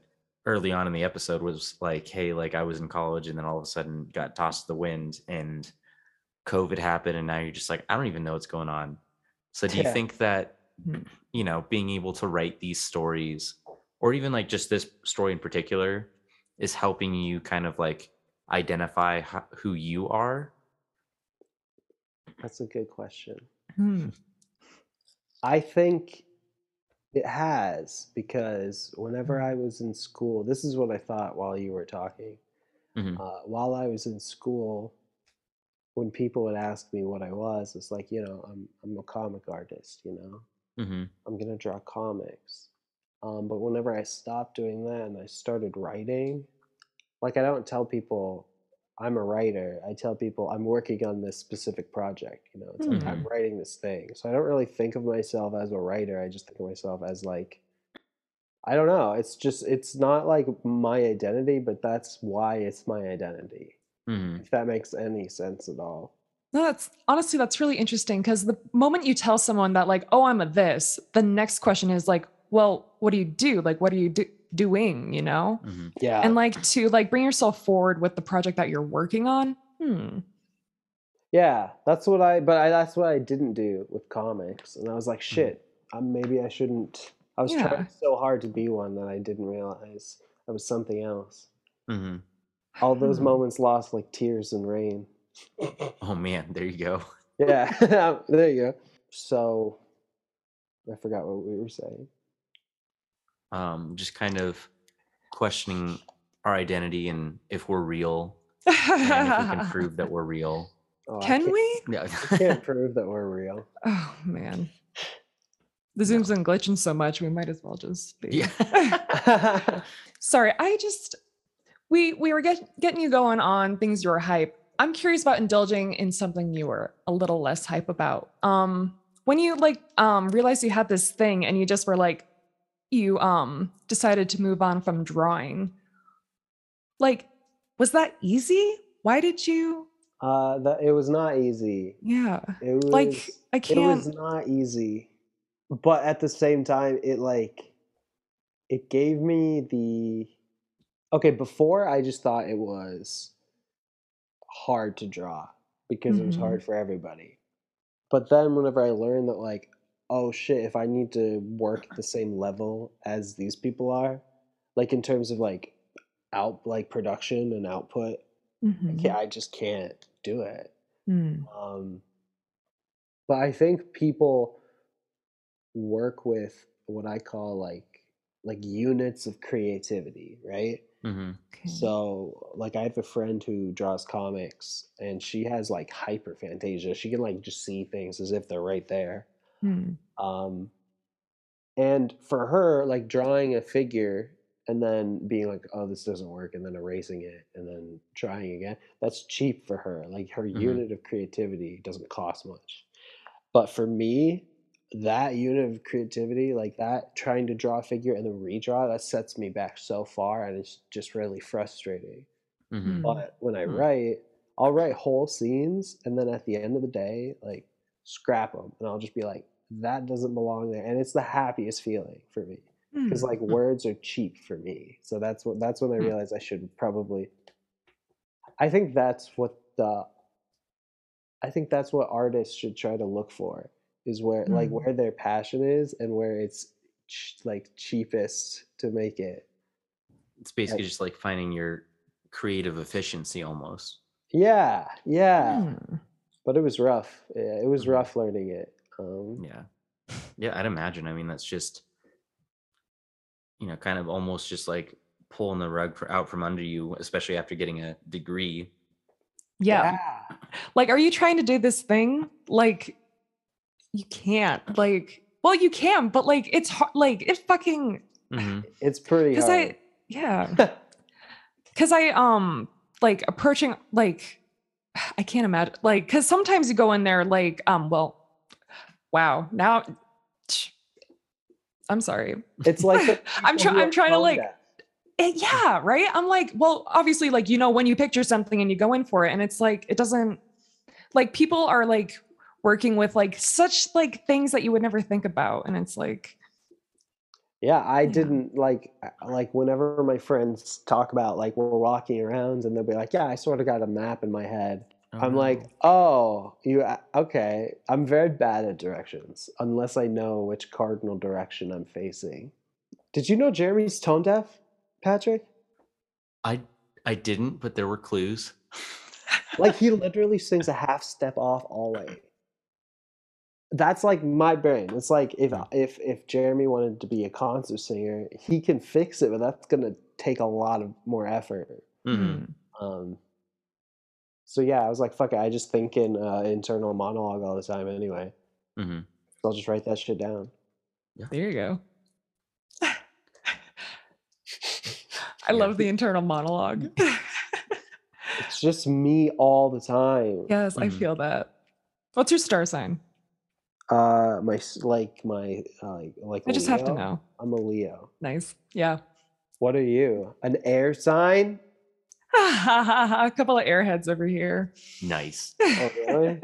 early on in the episode was like hey like i was in college and then all of a sudden got tossed to the wind and covid happened and now you're just like i don't even know what's going on so do you think that Mhm. you know being able to write these stories or even like just this story in particular is helping you kind of like identify who you are That's a good question. Hmm. I think it has because whenever I was in school, this is what I thought while you were talking. Mhm. Uh, while I was in school, when people would ask me what I was, it's like, you know, I'm I'm a comic artist, you know. hmm I'm gonna draw comics. Um, but whenever I stopped doing that and I started writing, like I don't tell people I'm a writer. I tell people I'm working on this specific project. You know, it's like I'm writing this thing. So I don't really think of myself as a writer. I just think of myself as like I don't know. It's just it's not like my identity, but that's why it's my identity. hmm If that makes any sense at all. No, that's honestly that's really interesting because the moment you tell someone that like, oh, I'm a this, the next question is like, well, what do you do? Like, what do you do- doing? You know, hmm Yeah. and like to like bring yourself forward with the project that you're working on. Hmm. Yeah, that's what I. But I, that's what I didn't do with comics, and I was like, Mm-hmm. shit. Um, maybe I shouldn't. I was Yeah. trying so hard to be one that I didn't realize I was something else. hmm All those Hmm. moments lost like tears and rain. oh man there you go Yeah, there you go. So, I forgot what we were saying. Um just kind of questioning our identity and if we're real and if we can prove that we're real Oh, Can can't- we? Yeah. Can't prove that we're real. Oh man. The zoom's been glitching so much, we might as well just be. yeah. Sorry, I just we we were get, getting you going on things you were hype. I'm curious about indulging in something you were a little less hype about. Um, when you like um realized you had this thing and you just were like you um decided to move on from drawing. Like, was that easy? Why did you? uh, that it was not easy. Yeah, It was like I can't. It was not easy, but at the same time, it like it gave me the okay. Before I just thought it was hard to draw because it was Mhm. hard for everybody. But then whenever I learned that like oh shit, if I need to work the same level as these people are, like in terms of like out like production and output, I, Mhm. can't, I just can't do it. Mm. Um, but I think people work with what I call like like units of creativity, right? hmm Okay. So like I have a friend who draws comics and she has like hyperphantasia. She can like just see things as if they're right there. Mm. Um, and for her, like drawing a figure and then being like, oh, this doesn't work, and then erasing it and then trying again, that's cheap for her. Like her Mhm. unit of creativity doesn't cost much. But for me, that unit of creativity, like that, trying to draw a figure and then redraw, that sets me back so far and it's just really frustrating. hmm Mm. But when I Hmm. write, I'll write whole scenes, and then at the end of the day, like scrap them, and I'll just be like, that doesn't belong there, and it's the happiest feeling for me because Mm. like words are cheap for me. So that's what that's when I Hmm. realized I should probably. I think that's what the. I think that's what artists should try to look for is where like Mm. where their passion is and where it's ch- like cheapest to make it. It's basically just like finding your creative efficiency almost. Yeah, yeah. Mm. But it was rough. Yeah, it was Mhm. rough learning it. Um, Yeah. Yeah, I'd imagine. I mean, that's just, you know, kind of almost just like pulling the rug for, out from under you, especially after getting a degree. yeah. Like, are you trying to do this thing? Like, you can't. Like, well, you can, but like, it's hard. Like, it fucking. hmm it's pretty Because. I, yeah. Because I, um, like approaching, like, I can't imagine, like, because sometimes you go in there, like, um, well, wow, now, I'm sorry. it's like I'm trying I'm trying to, like. Eh, yeah, right. I'm like, well, obviously, like, you know, when you picture something and you go in for it, and it's like, it doesn't, like, people are like working with like such like things that you would never think about. And it's like, Yeah, I Yeah. didn't like like whenever my friends talk about like we're walking around and they'll be like, "Yeah, I sort of got a map in my head." Oh, I'm like, "Oh, oh you uh, okay? I'm very bad at directions unless I know which cardinal direction I'm facing." Did you know Jeremy's tone deaf, Patrick? I I didn't, but there were clues. Like he literally sings a half step off always. That's like my brain. It's like if Hmm. if if Jeremy wanted to be a concert singer, he can fix it, but that's gonna take a lot of more effort. Mhm. hmm, Um, so yeah, I was like, fuck it. I just think in uh, internal monologue all the time anyway. Mhm. So I'll just write that shit down. there you go. I Yeah. love the internal monologue. It's just me all the time. yes, I Mhm. feel that. What's your star sign? Uh, my like my uh, like. I just have to know. I'm a Leo. Nice. Yeah. What are you? An air sign? a couple of airheads over here. Nice. Oh really?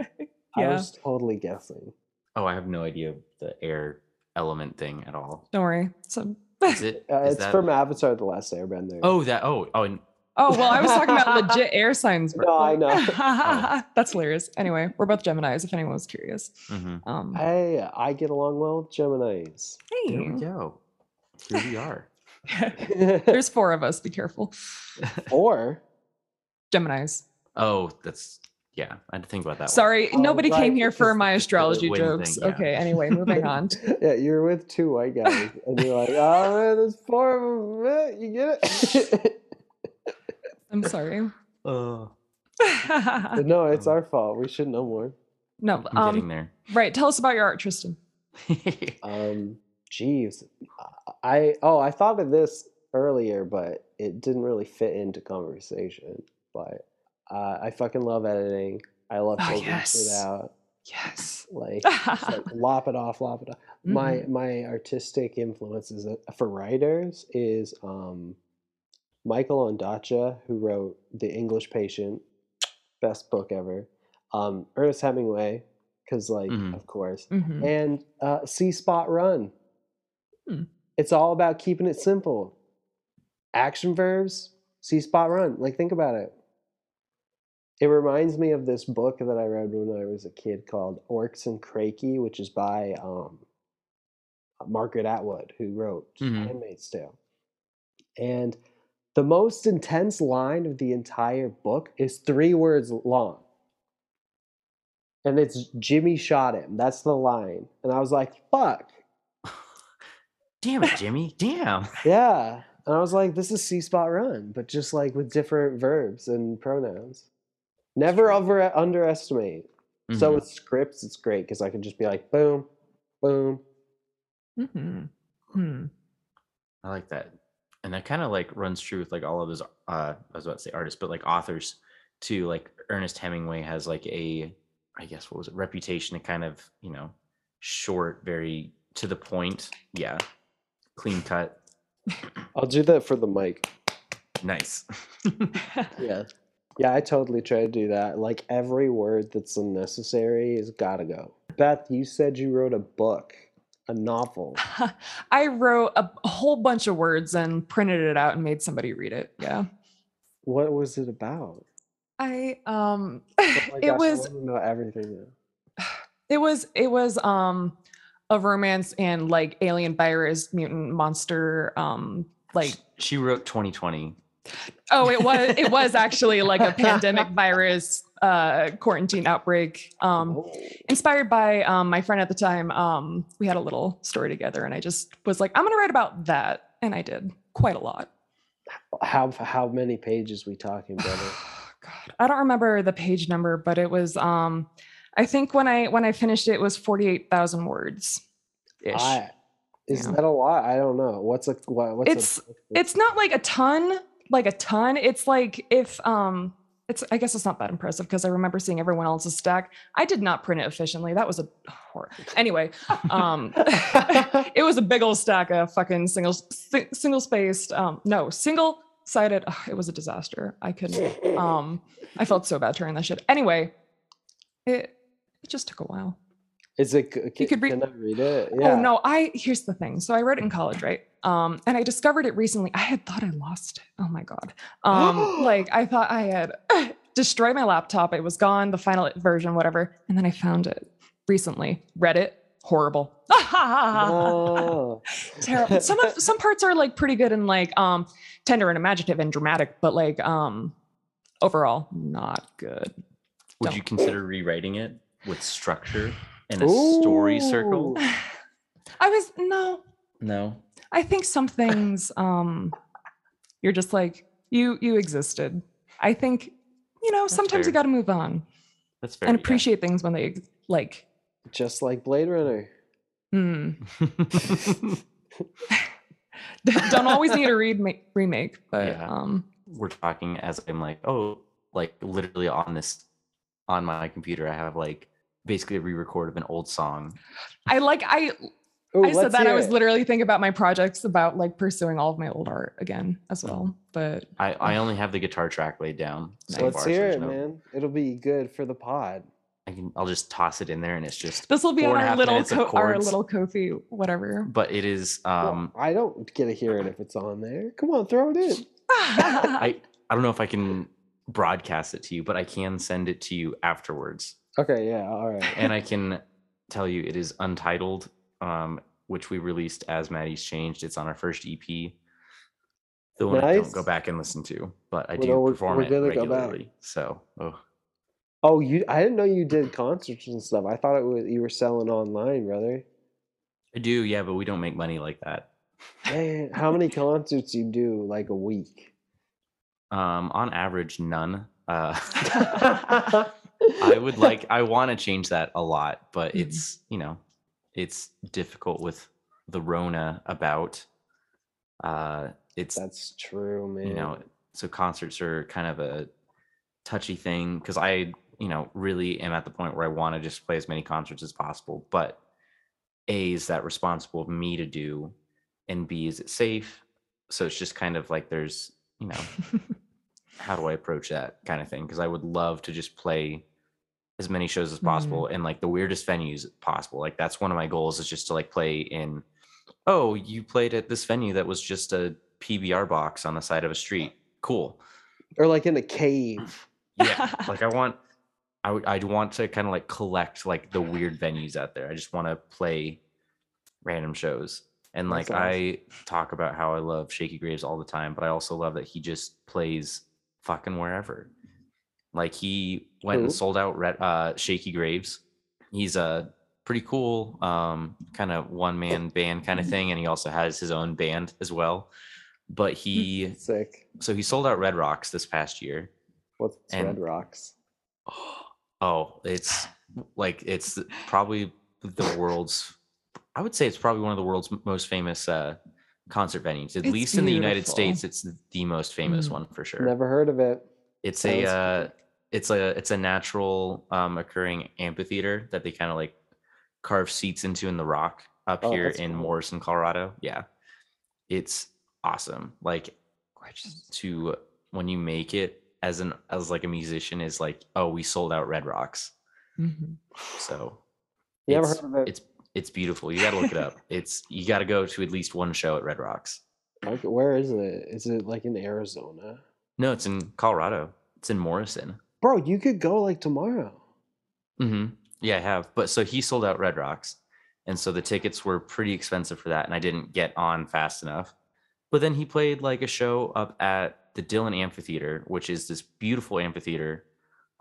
I was totally guessing. Oh, I have no idea the air element thing at all. Don't worry. So, Is it? Uh, is it's that- from Avatar: The Last Airbender. Oh, that. Oh, oh. and- oh well, I was talking about legit air signs. No, I know. That's hilarious. Anyway, we're both Gemini's. If anyone was curious. mhm. Um, Hey, I get along well with Gemini's. Hey. There we go. Here we are. there's four of us. Be careful. Four? Gemini's. Oh, that's yeah. I had to think about that. one. Sorry, Oh, nobody came here for my astrology jokes. thing, yeah. Okay. Anyway, moving on. yeah, you're with two white guys, and you're like, oh man, there's four of them. You get it? I'm sorry. Uh, no, it's our fault. We should know more. no, I'm getting um, there. right. Tell us about your art, Tristan. Um, jeez, I oh I thought of this earlier, but it didn't really fit into conversation. But uh, I fucking love editing. I love Oh, figuring yes. shit out. Yes. Like, like lop it off, lop it off. My Mhm. my artistic influences uh, for writers is um, Michael Ondaatje, who wrote The English Patient, best book ever. Um, Ernest Hemingway, because like Mhm. of course, Mhm. and uh, See Spot Run. Hmm. It's all about keeping it simple. Action verbs, See Spot Run. Like think about it. It reminds me of this book that I read when I was a kid called Oryx and Crake, which is by um, Margaret Atwood, who wrote Mhm. Handmaid's Tale. And the most intense line of the entire book is three words long. And it's Jimmy shot him. That's the line. And I was like, fuck. Damn it, Jimmy. Damn. Yeah. And I was like, this is See spot run, but just like with different verbs and pronouns. Never over underestimate. So Mhm. with scripts, it's great because I can just be like, boom, boom. Mhm. Hmm. I like that. And that kind of like runs true with like all of his uh I was about to say artists, but like authors too. Like Ernest Hemingway has like a I guess what was it, reputation to kind of, you know, short, very to the point. Yeah. Clean cut. I'll do that for the mic. Nice. Yeah. Yeah, I totally try to do that. Like every word that's unnecessary has got to go. Beth, you said you wrote a book, a novel. I wrote a whole bunch of words and printed it out and made somebody read it. Yeah. What was it about? I um Oh it gosh, was I want to know everything it was it was um a romance and like alien virus mutant monster um like she wrote 2020. oh it was it was actually like a pandemic virus uh quarantine outbreak um Oh. inspired by um my friend at the time um we had a little story together and i just was like i'm gonna write about that and i did quite a lot How how many pages we talking, brother? god i don't remember the page number but it was um i think when i when i finished it, it was 48000 words ish I, is Yeah. that a lot? I don't know. What's a what, what's It's- a book it's not like a ton like a ton it's like if um it's i guess it's not that impressive because i remember seeing everyone else's stack. I did not print it efficiently. That was a horror. Anyway um it was a big old stack of fucking single si- single spaced um no single sided it was a disaster. I couldn't um i felt so bad turning that shit. Anyway it it just took a while Is it? c- Can, could read- can I read it? Yeah. Oh no, I here's the thing. So I read it in college, right? Um, and I discovered it recently. I had thought I lost it. Oh my god. Um, like I thought I had destroyed my laptop. It was gone, the final version, whatever. And then I found it recently. Read it. Horrible. No. Terrible. Some of some parts are like pretty good and like um tender and imaginative and dramatic, but like um overall not good. Would Don't. you consider rewriting it with structure and a story circle? I was no, No. I think some things um you're just like you you existed. I think you know That's sometimes you got to move on That's fair. and appreciate things when they like Just like Blade Runner. mm, yeah. don't always need a read remake, but Yeah. um We're talking as I'm like, oh, like literally on this on my computer, I have like basically a re-record of an old song. I like I Ooh, I said that I was it. literally thinking about my projects about like pursuing all of my old art again as well. But I, I only have the guitar track laid down. So Let's far, hear there's it, no- man. It'll be good for the pod. I can I'll just toss it in there and it's just this will be on a our little minutes of co- our little Ko-fi whatever. but it is Well, um I don't get to hear it if it's on there. Come on, throw it in. I I don't know if I can broadcast it to you, but I can send it to you afterwards. Okay, yeah, all right. and I can tell you it is untitled, um, which we released as Maddie's Changed. It's on our first EP. The one I don't go back and listen to, but I Well, do no, we're- perform we're it gonna go back. regularly. So, oh, Oh, you I didn't know you did concerts and stuff. I thought it was you were selling online, brother. I do, yeah, but we don't make money like that. Man, how many concerts you do like a week? Um, on average, none. Uh, I would like I want to change that a lot, but Mhm. it's you know, it's difficult with the Rona about. Uh, it's That's true, man. you know, so concerts are kind of a touchy thing because I you know really am at the point where I want to just play as many concerts as possible, but a is that responsible of me to do, and b is it safe? So it's just kind of like there's you know how do I approach that kind of thing? Because I would love to just play as many shows as mm. possible in like the weirdest venues possible. Like that's one of my goals is just to like play in. Oh, you played at this venue that was just a PBR box on the side of a street. Cool. or like in a cave. Yeah. like I want, I would, I'd want to kind of like collect like the weird venues out there. I just want to play random shows. And like awesome. I talk about how I love Shakey Graves all the time, but I also love that he just plays fucking wherever. Like he went and sold out Red, uh, Shakey Graves. He's a pretty cool um, kind of one man band kind of thing, and he also has his own band as well. But he Sick. so he sold out Red Rocks this past year. What's Red Rocks? Oh, it's like it's probably the world's. I would say it's probably one of the world's most famous uh, concert venues. At It's least in the United. States, it's the most famous Mm. one for sure. Never heard of it. It's Sounds a uh, it's a it's a natural um, occurring amphitheater that they kind of like carve seats into in the rock up Oh, here in cool. Morrison, Colorado. Yeah, it's awesome. Like Gorgeous. to when you make it as an as like a musician is like oh we sold out Red Rocks Mhm. so Never it's, heard of it. it's it's beautiful you gotta look it up it's you gotta go to at least one show at Red Rocks Like, where is it? Is it like in Arizona? no it's in Colorado it's in Morrison Bro, you could go like tomorrow. hmm yeah I have but so he sold out Red Rocks and so the tickets were pretty expensive for that and I didn't get on fast enough but then he played like a show up at the Dillon Amphitheater which is this beautiful amphitheater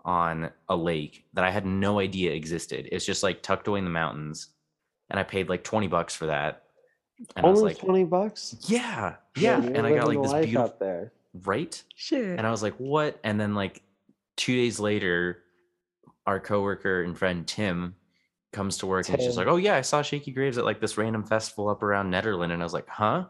on a lake that I had no idea existed. It's just like tucked away in the mountains. And I paid like 20 bucks for that. And I was Only like, twenty bucks. yeah, yeah. you're And I got like this beautiful, there. right? Shit. And I was like, what? And then like two days later, our coworker and friend Tim comes to work and she's like, oh yeah, I saw Shakey Graves at like this random festival up around Nederland. And I was like, huh?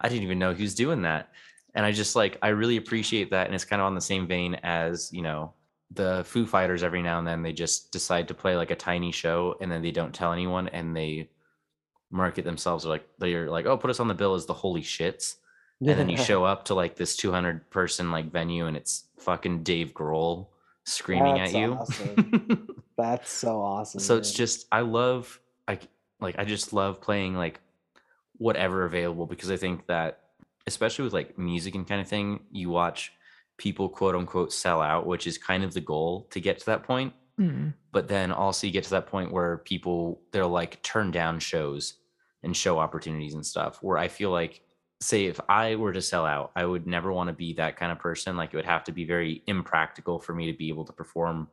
I didn't even know he was doing that. And I just like, I really appreciate that. And it's kind of on the same vein as, you know, the Foo Fighters every now and then they just decide to play like a tiny show and then they don't tell anyone and they market themselves like they're like, oh, put us on the bill as the holy shits and then you show up to like this 200 person like venue and it's fucking Dave Grohl screaming That's at you. awesome. That's so awesome. so it's just I love I like I just love playing like whatever available because I think that especially with like music and kind of thing, you watch people quote unquote sell out, which is kind of the goal to get to that point. Mm. But then also you get to that point where people they'll like turn down shows and show opportunities and stuff. Where I feel like, say, if I were to sell out, I would never want to be that kind of person. Like it would have to be very impractical for me to be able to perform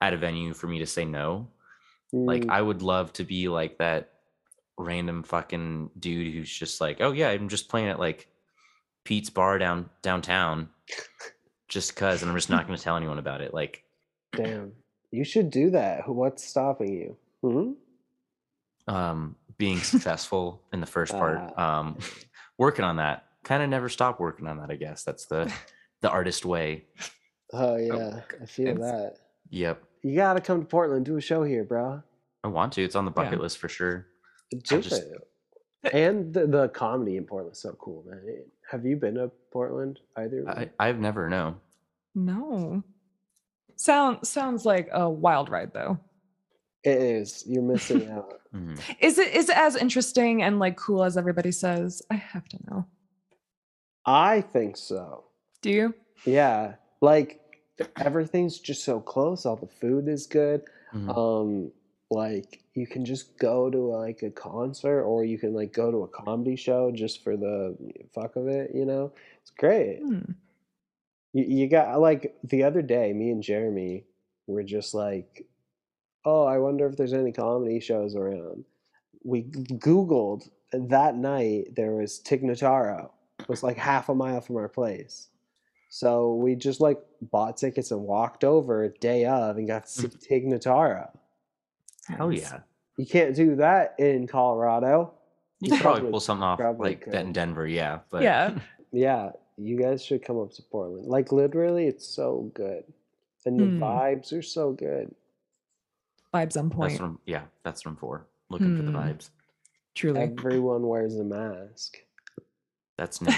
at a venue for me to say no. Like Mm, I would love to be like that random fucking dude who's just like, oh yeah, I'm just playing at like Pete's bar down downtown, just cause, and I'm just not going to tell anyone about it. Like damn, you should do that. What's stopping you? Hmm? um being successful in the first part Ah. um working on that kind of never stop working on that i guess that's the the artist way Oh yeah, I feel that. yep You gotta come to Portland, do a show here, bro. i want to it's on the Yeah. bucket list for sure just- And the, the comedy in Portland's so cool, man. Have you been to Portland either? I, I've never known No. Sound sounds like a wild ride though. It is. You're missing out. Mhm. Is it is it as interesting and like cool as everybody says? I have to know. I think so. Do you? Yeah, like everything's just so close. All the food is good. Mhm. Um, like you can just go to like a concert, or you can like go to a comedy show just for the fuck of it. You know, it's great. Hmm. You, you got like the other day, me and Jeremy were just like, "Oh, I wonder if there's any comedy shows around." We Googled that night. There was Tig Notaro. It was like half a mile from our place. So we just like bought tickets and walked over day of and got to see Tig Notaro. Hell yeah. You can't do that in Colorado. You could probably Probably- pull something off probably like that in. Denver, yeah. But yeah. Yeah, you guys should come up to Portland. Like literally, it's so good, and the Hmm. vibes are so good. Vibes on point. what I'm, yeah, that's what I'm for. Looking for the Hmm. vibes. Truly. Everyone wears a mask. That's new.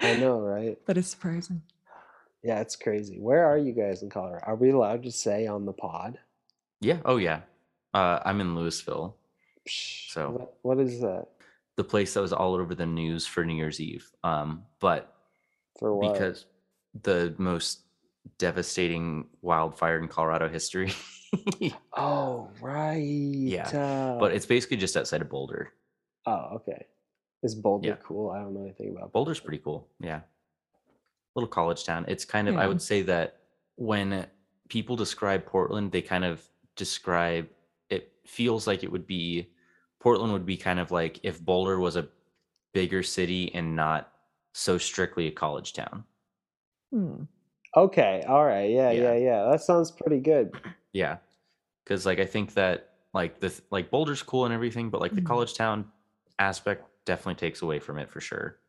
I know, right? That is surprising. Yeah, it's crazy. Where are you guys in Colorado? Are we allowed to say on the pod? yeah. Oh yeah. Uh, I'm in Louisville, So- what, what is that the place that was all over the news for New Year's Eve. Um, but for? What? because the most devastating wildfire in Colorado history. oh right. uh, but it's basically just outside of Boulder. oh okay. Is Boulder Yeah. cool? I don't know anything about Boulder. Boulder's pretty cool. Yeah. Little college town. It's kind of, I would say that when people describe Portland, they kind of describe feels like it would be Portland would be kind of like if Boulder was a bigger city and not so strictly a college town. Hmm. Okay. All right. Yeah, Yeah. yeah. Yeah. That sounds pretty good. Yeah. Cuz like I think that like the like Boulder's cool and everything, but like the Mhm. college town aspect definitely takes away from it for sure.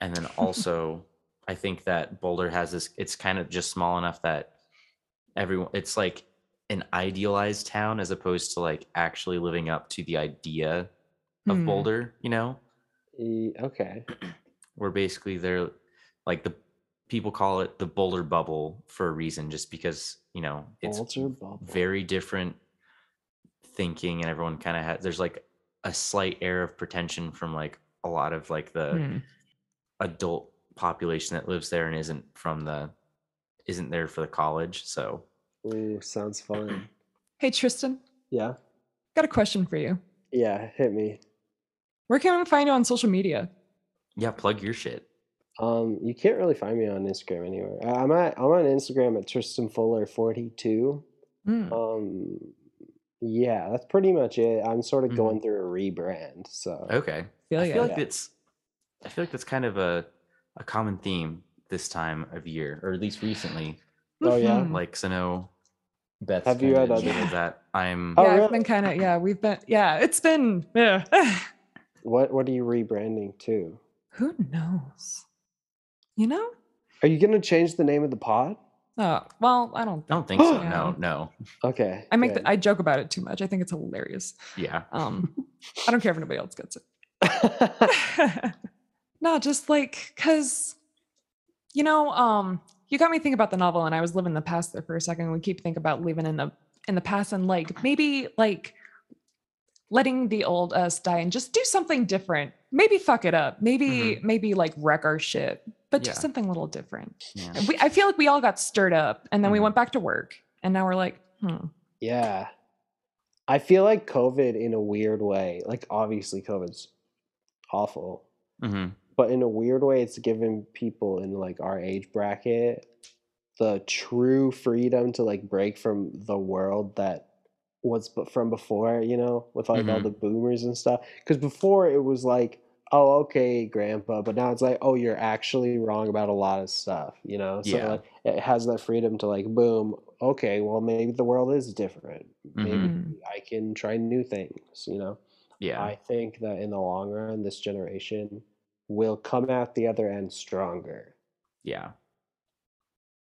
And then also I think that Boulder has this it's kind of just small enough that everyone it's like an idealized town as opposed to like actually living up to the idea of Hmm. Boulder, you know? E- okay. Where basically they're like the people call it the Boulder bubble for a reason just because, you know, it's very different thinking and everyone kind of has there's like a slight air of pretension from like a lot of like the Hmm. adult population that lives there and isn't from the isn't there for the college so Ooh, sounds fun. Hey Tristan, Yeah. got a question for you. Yeah. Hit me. Where can I find you on social media? yeah plug your shit Um, you can't really find me on Instagram anywhere. I- I'm at I'm on Instagram at Tristan Fuller forty two. Hmm. Um, yeah, that's pretty much it. I'm sort of Mhm. going through a rebrand, so okay Feel i ya. feel like Yeah. it's i feel like that's kind of a a common theme this time of year or at least recently Oh, yeah? Like so no Beth's Have you kinda other- admitted that i'm Oh, yeah, really? it's been kind of yeah. We've been yeah. It's been yeah. what what are you rebranding to? Who knows? You know? Are you gonna change the name of the pod? Oh well, I don't. I don't think so. Yeah. No, no. Okay. I make good. the, I joke about it too much. I think it's hilarious. Yeah. Um, I don't care if anybody else gets it. no, just like because you know, um, you got me thinking about the novel, and I was living in the past there for a second. We keep thinking about living in the in the past, and like maybe like letting the old us die and just do something different. Maybe fuck it up. Maybe maybe like wreck our shit, but do Yeah. something a little different. Yeah. We, I feel like we all got stirred up, and then we Mhm. went back to work, and now we're like, hmm. Yeah. I feel like COVID in a weird way, like obviously COVID's awful, hmm but in a weird way, it's given people in like our age bracket the true freedom to like break from the world that was from before, you know, with like all Mhm. the boomers and stuff. Because before it was like, oh, okay, grandpa, but now it's like, oh, you're actually wrong about a lot of stuff, you know? So Yeah. like, it has that freedom to like, boom, okay, well, maybe the world is different. Maybe Mhm. I can try new things, you know? Yeah. I think that in the long run, this generation will come out the other end stronger. yeah.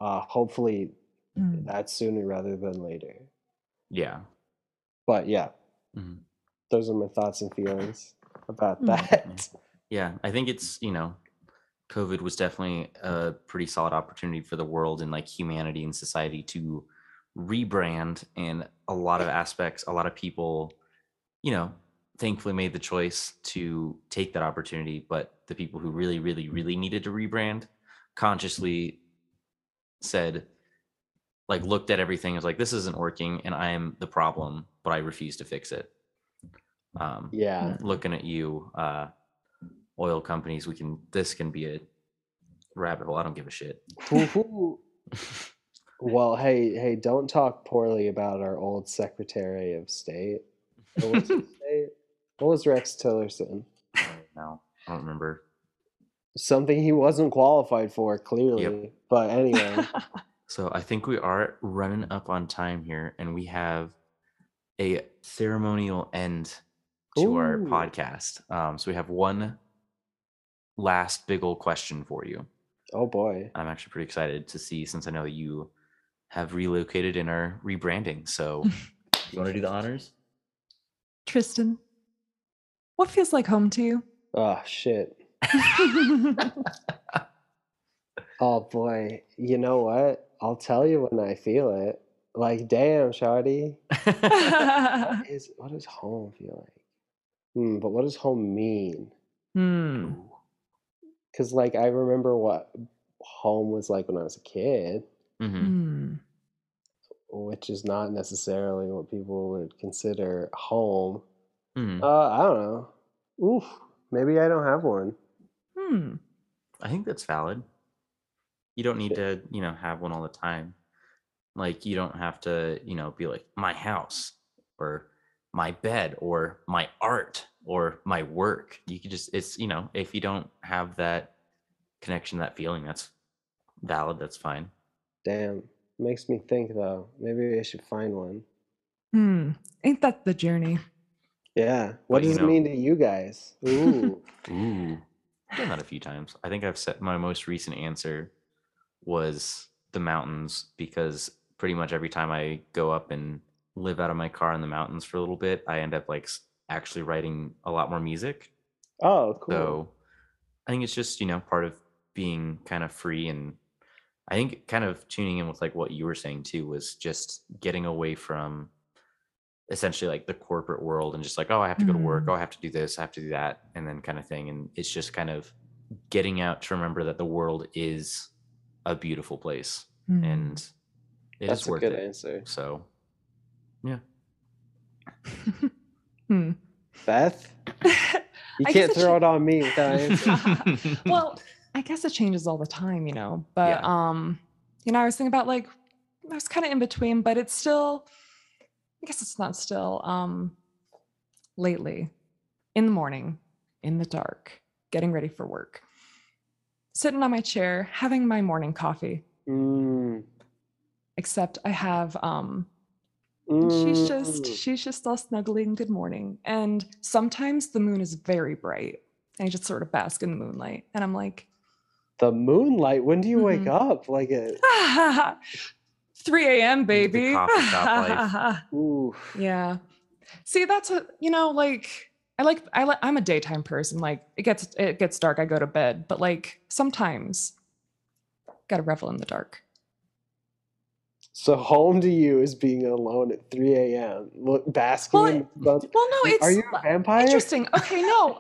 Uh, hopefully, that's sooner rather than later. Yeah. But yeah, Mhm. those are my thoughts and feelings about Hmm. that. Yeah. I think it's, you know, COVID was definitely a pretty solid opportunity for the world and like humanity and society to rebrand. And a lot of aspects, a lot of people, you know, thankfully made the choice to take that opportunity. But the people who really, really, really needed to rebrand consciously said, like, looked at everything and was like, this isn't working and I am the problem, but I refuse to fix it. Um, Yeah. looking at you, uh, oil companies, we can, this can be a rabbit hole. I don't give a shit. Well, hey, hey, don't talk poorly about our old Secretary of State. What was, his name? What Rex Tillerson? No, I don't remember. something he wasn't qualified for, clearly. But anyway, So I think we are running up on time here, and we have a ceremonial end to our podcast. Um, so we have one last big old question for you. oh boy. I'm actually pretty excited to see since I know that you have relocated and are rebranding. So you want to do the honors? Tristan, what feels like home to you? Oh shit. Oh boy. You know what? I'll tell you when I feel it. Like, damn, Shawty. What is what does home feel like? Hmm, but what does home mean? Hmm. Because like I remember what home was like when I was a kid, hmm Hmm. which is not necessarily what people would consider home. Hmm Uh, I don't know. Oof. Maybe I don't have one. Hmm. I think that's valid. You don't need to, you know, have one all the time. Like you don't have to, you know, be like my house or my bed or my art or my work. You could just it's, you know, if you don't have that connection, that feeling, that's valid, that's fine. Damn. Makes me think though. Maybe I should find one. Hmm. Ain't that the journey? Yeah. What But, you does know- it mean to you guys? Ooh. Ooh. I've done that a few times. I think I've set my most recent answer was the mountains because pretty much every time I go up and live out of my car in the mountains for a little bit, I end up like actually writing a lot more music. oh, cool. So I think it's just, you know, part of being kind of free and I think kind of tuning in with like what you were saying too was just getting away from essentially like the corporate world and just like, oh, I have to go to work, Mm. oh, I have to do this, I have to do that, and then kind of thing. And it's just kind of getting out to remember that the world is a beautiful place Hmm. and it is That's a worth good it. answer. So yeah. Hmm. Beth, you can't it throw should- it on me without answering. well, I guess it changes all the time, you know. But Yeah. um, you know, I was thinking about like I was kind of in between, but it's still I guess it's not still um lately in the morning, in the dark, getting ready for work. Sitting on my chair, having my morning coffee, Mm, except I have um and she's just mm. she's just all snuggling good morning and sometimes the moon is very bright and i just sort of bask in the moonlight and i'm like the moonlight. When do you wake Mhm. up? Like a 3 a.m baby ooh. yeah see that's a you know like i like i like i'm a daytime person like it gets it gets dark i go to bed but like sometimes gotta revel in the dark So home to you is being alone at 3 a.m. Look, basking Well, in the well no it's Are you a vampire? Interesting. Okay, no,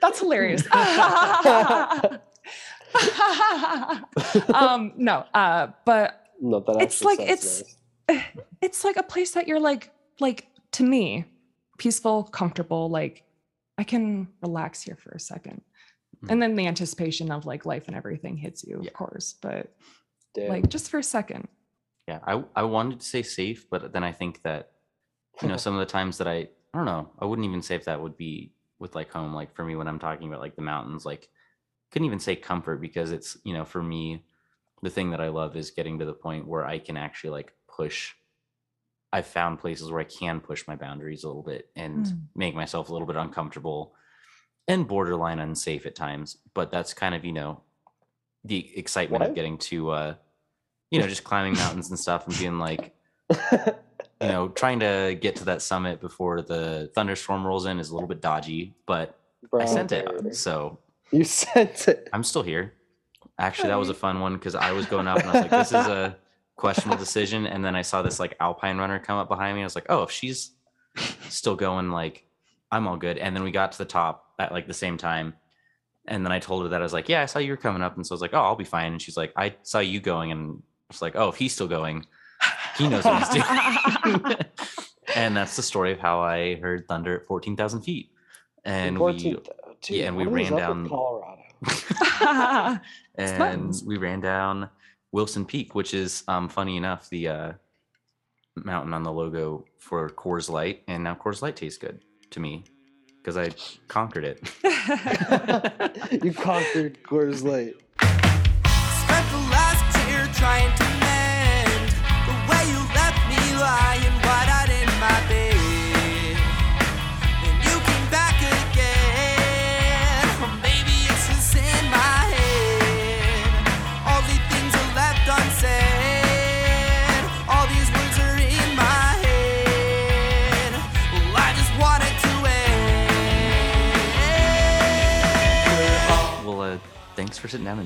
that's hilarious. um, no, uh, but No, that It's like- sounds it's- nice. it's like a place that you're like, like to me, peaceful, comfortable. Like I can relax here for a second, hmm. and then the anticipation of like life and everything hits you, Yeah. of course. But Damn. like just for a second, Yeah, I I wanted to say safe, but then I think that you know some of the times that I I don't know I wouldn't even say if that would be with like home like for me when I'm talking about like the mountains like couldn't even say comfort because it's you know for me the thing that I love is getting to the point where I can actually like push I've found places where I can push my boundaries a little bit and Mm. make myself a little bit uncomfortable and borderline unsafe at times but that's kind of you know the excitement What? of getting to uh you know just climbing mountains and stuff and being like you know, trying to get to that summit before the thunderstorm rolls in is a little bit dodgy, but Bro, I sent it. So You sent it. I'm still here. Actually, that was a fun one because I was going up and I was like, this is a questionable decision. And then I saw this like alpine runner come up behind me. I was like, oh, if she's still going, like, I'm all good. And then we got to the top at like the same time. And then I told her that I was like, yeah, I saw you were coming up. And so I was like, oh, I'll be fine. And she's like, I saw you going. And it's like, oh, if he's still going, he knows what he's doing. and that's the story of how I heard thunder at 14,000 feet. And 14 we Dude, yeah, and we ran down- Colorado. and we ran down Wilson Peak, which is um, funny enough the uh, mountain on the logo for Coors Light, and now Coors Light tastes good to me because I conquered it. you conquered Coors Light.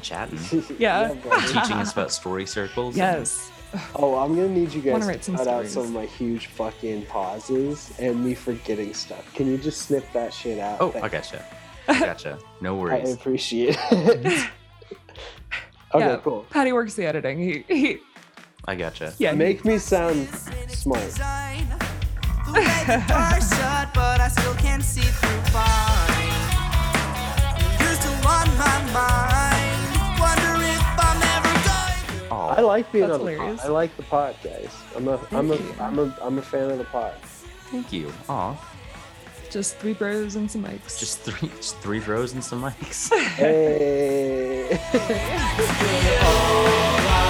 Thanks for sitting down and chatting, Yeah. buddy. teaching us about story circles. and- yes. Oh, I'm gonna need you guys Wanna to write some cut out some of my huge fucking pauses and me forgetting stuff. Can you just snip that shit out? Oh, Thank I gotcha. I gotcha. No worries. I appreciate it. okay, yeah. cool. Patty works the editing. He, he I gotcha. yeah. Make me sound smart. I like being That's on the pod. hilarious. I like the pod, guys. I'm a I'm a you. I'm a I'm a fan of the pod. thank you. Aw, just three bros and some mics. just three, just three rows and some mics. Hey.